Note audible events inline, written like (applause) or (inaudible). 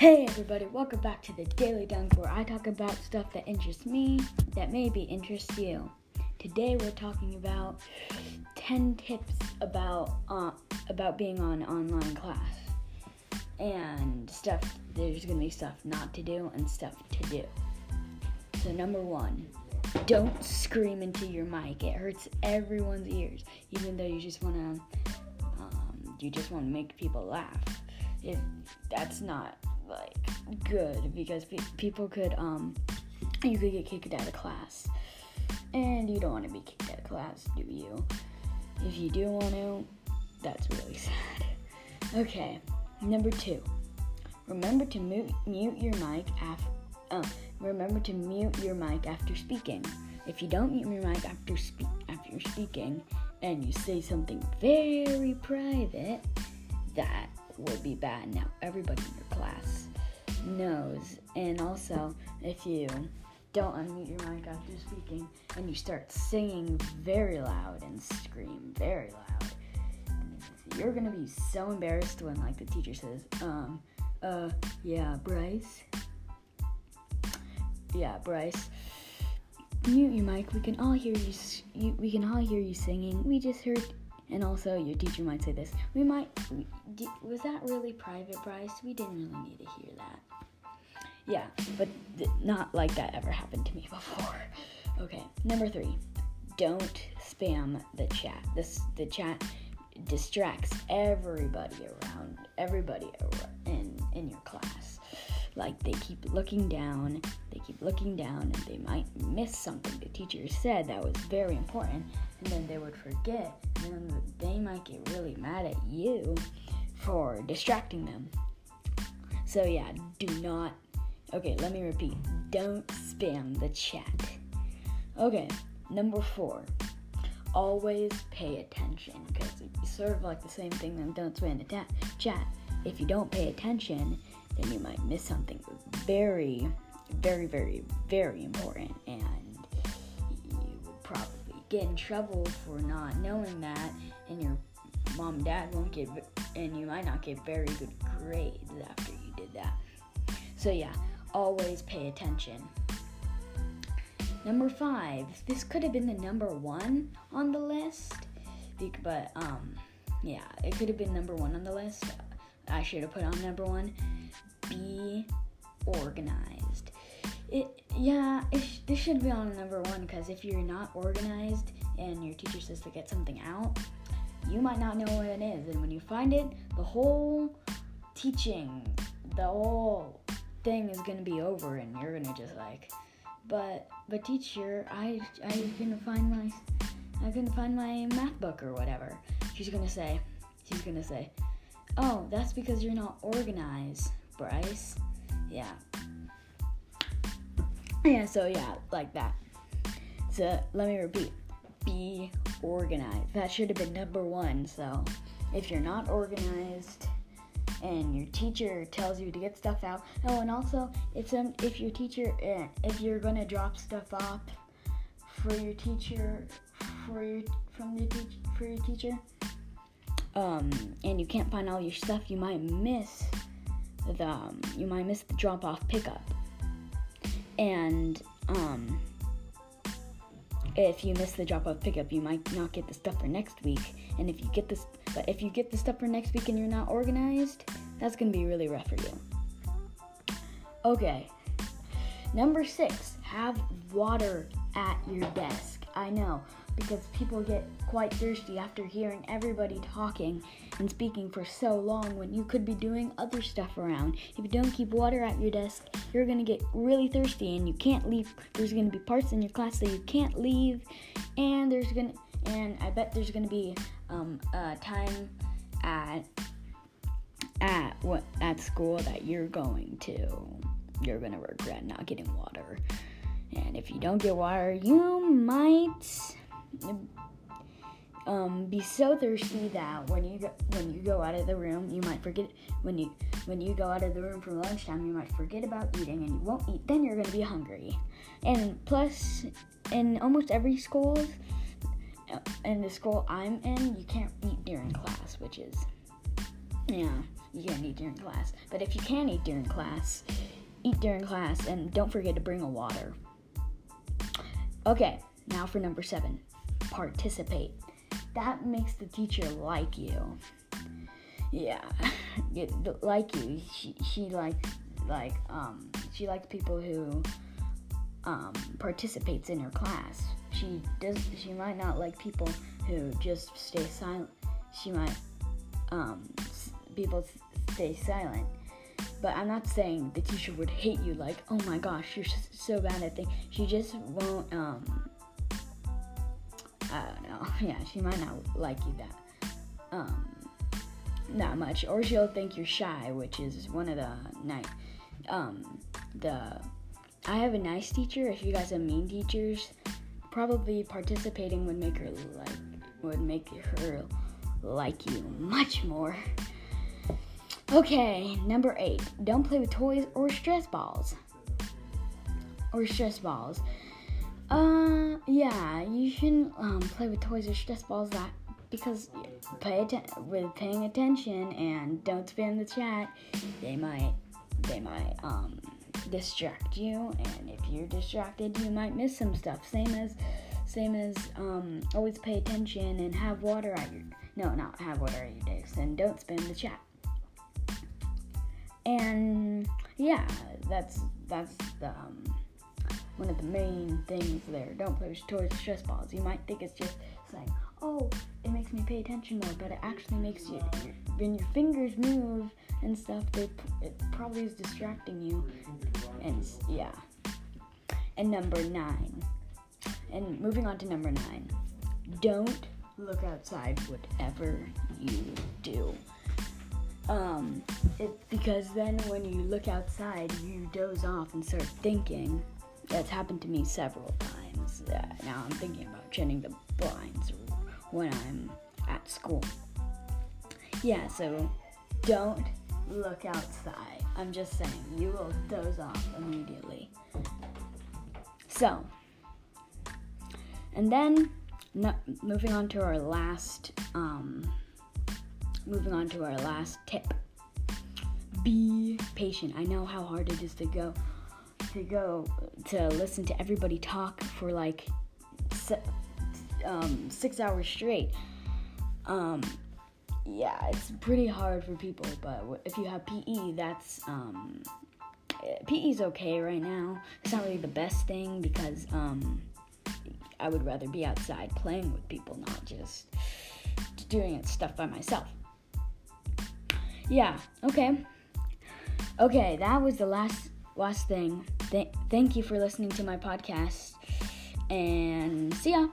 Hey everybody, welcome back to the Daily Dunk where I talk about stuff that interests me that maybe interests you. Today we're talking about 10 tips about uh, about being on online class. And stuff there's going to be stuff not to do and stuff to do. So number 1, don't scream into your mic. It hurts everyone's ears even though you just want to um, you just want to make people laugh. If that's not like good because pe- people could um you could get kicked out of class. And you don't want to be kicked out of class do you? If you do want to that's really (laughs) sad. Okay number two. Remember to mute, mute your mic after uh, remember to mute your mic after speaking. If you don't mute your mic after speak after speaking and you say something very private that would be bad. Now, everybody in your class knows. And also, if you don't unmute your mic after speaking and you start singing very loud and scream very loud, you're gonna be so embarrassed when, like, the teacher says, um, uh, yeah, Bryce. Yeah, Bryce. Mute your mic. We can all hear you, you. We can all hear you singing. We just heard and also, your teacher might say this. We might. Was that really private, Bryce? We didn't really need to hear that. Yeah, but th- not like that ever happened to me (laughs) before. Okay, number three. Don't spam the chat. This the chat distracts everybody around everybody in in your class. Like they keep looking down, they keep looking down, and they might miss something the teacher said that was very important, and then they would forget, and then they might get really mad at you for distracting them. So, yeah, do not. Okay, let me repeat don't spam the chat. Okay, number four always pay attention because it's sort of like the same thing that don't spam the ta- chat. If you don't pay attention, then you might miss something very, very, very, very important, and you would probably get in trouble for not knowing that, and your mom and dad won't get, and you might not get very good grades after you did that. So, yeah, always pay attention. Number five, this could have been the number one on the list, but um, yeah, it could have been number one on the list. I should have put on number one. Be organized. It yeah it sh- this should be on number one because if you're not organized and your teacher says to get something out you might not know what it is. And when you find it the whole teaching the whole thing is gonna be over and you're gonna just like but but teacher i i gonna find my i'm gonna find my math book or whatever. She's gonna say she's gonna say oh that's because you're not organized bryce yeah yeah, so yeah, like that. So let me repeat be organized. That should have been number one. So if you're not organized and your teacher tells you to get stuff out, oh, and also if some if your teacher eh, if you're gonna drop stuff off for your teacher for your from the teach for your teacher, um, and you can't find all your stuff, you might miss the um, you might miss the drop off pickup and um, if you miss the drop off pickup, you might not get the stuff for next week. And if you get this, but if you get the stuff for next week and you're not organized, that's gonna be really rough for you. Okay, number six, have water at your desk. I know because people get quite thirsty after hearing everybody talking and speaking for so long when you could be doing other stuff around. If you don't keep water at your desk, you're gonna get really thirsty and you can't leave. There's gonna be parts in your class that you can't leave, and there's gonna and I bet there's gonna be um, a time at at what at school that you're going to you're gonna regret not getting water. And if you don't get water, you might um, be so thirsty that when you go, when you go out of the room, you might forget when you when you go out of the room for lunchtime, you might forget about eating and you won't eat. Then you're gonna be hungry. And plus, in almost every school, in the school I'm in, you can't eat during class, which is yeah. you can't eat during class. But if you can eat during class, eat during class and don't forget to bring a water. Okay, now for number seven participate. That makes the teacher like you. Yeah, (laughs) like you. She, she like like um she likes people who um participates in her class. She does she might not like people who just stay silent. She might um people stay silent. But I'm not saying the teacher would hate you like, oh my gosh, you're so bad at things. She just won't um I don't know. (laughs) Yeah, she might not like you that um that much, or she'll think you're shy, which is one of the night um the I have a nice teacher. If you guys have mean teachers, probably participating would make her like would make her like you much more. Okay, number eight. Don't play with toys or stress balls. Or stress balls. Uh, yeah, um, play with toys or stress balls that because pay atten- with paying attention and don't spam the chat. They might they might um distract you, and if you're distracted, you might miss some stuff. Same as same as um always pay attention and have water at your no not have water at your desk and don't spam the chat. And yeah, that's that's the um, one of the main things there. Don't play with toys stress balls. You might think it's just saying, "Oh, it makes me pay attention more," but it actually makes you when your fingers move and stuff. They it probably is distracting you, and yeah. And number nine, and moving on to number nine, don't look outside whatever you do. Um, it, because then when you look outside, you doze off and start thinking. That's happened to me several times. Uh, now I'm thinking about shutting the blinds when I'm at school. Yeah, so don't look outside. I'm just saying, you will doze off immediately. So, and then no, moving on to our last um, moving on to our last tip. Be patient. I know how hard it is to go to go to listen to everybody talk for like um, six hours straight. Um, yeah, it's pretty hard for people, but if you have PE, that's um, PE's okay right now. It's not really the best thing because um, I would rather be outside playing with people, not just doing stuff by myself. Yeah, okay. Okay, that was the last last thing. Th- thank you for listening to my podcast and see ya.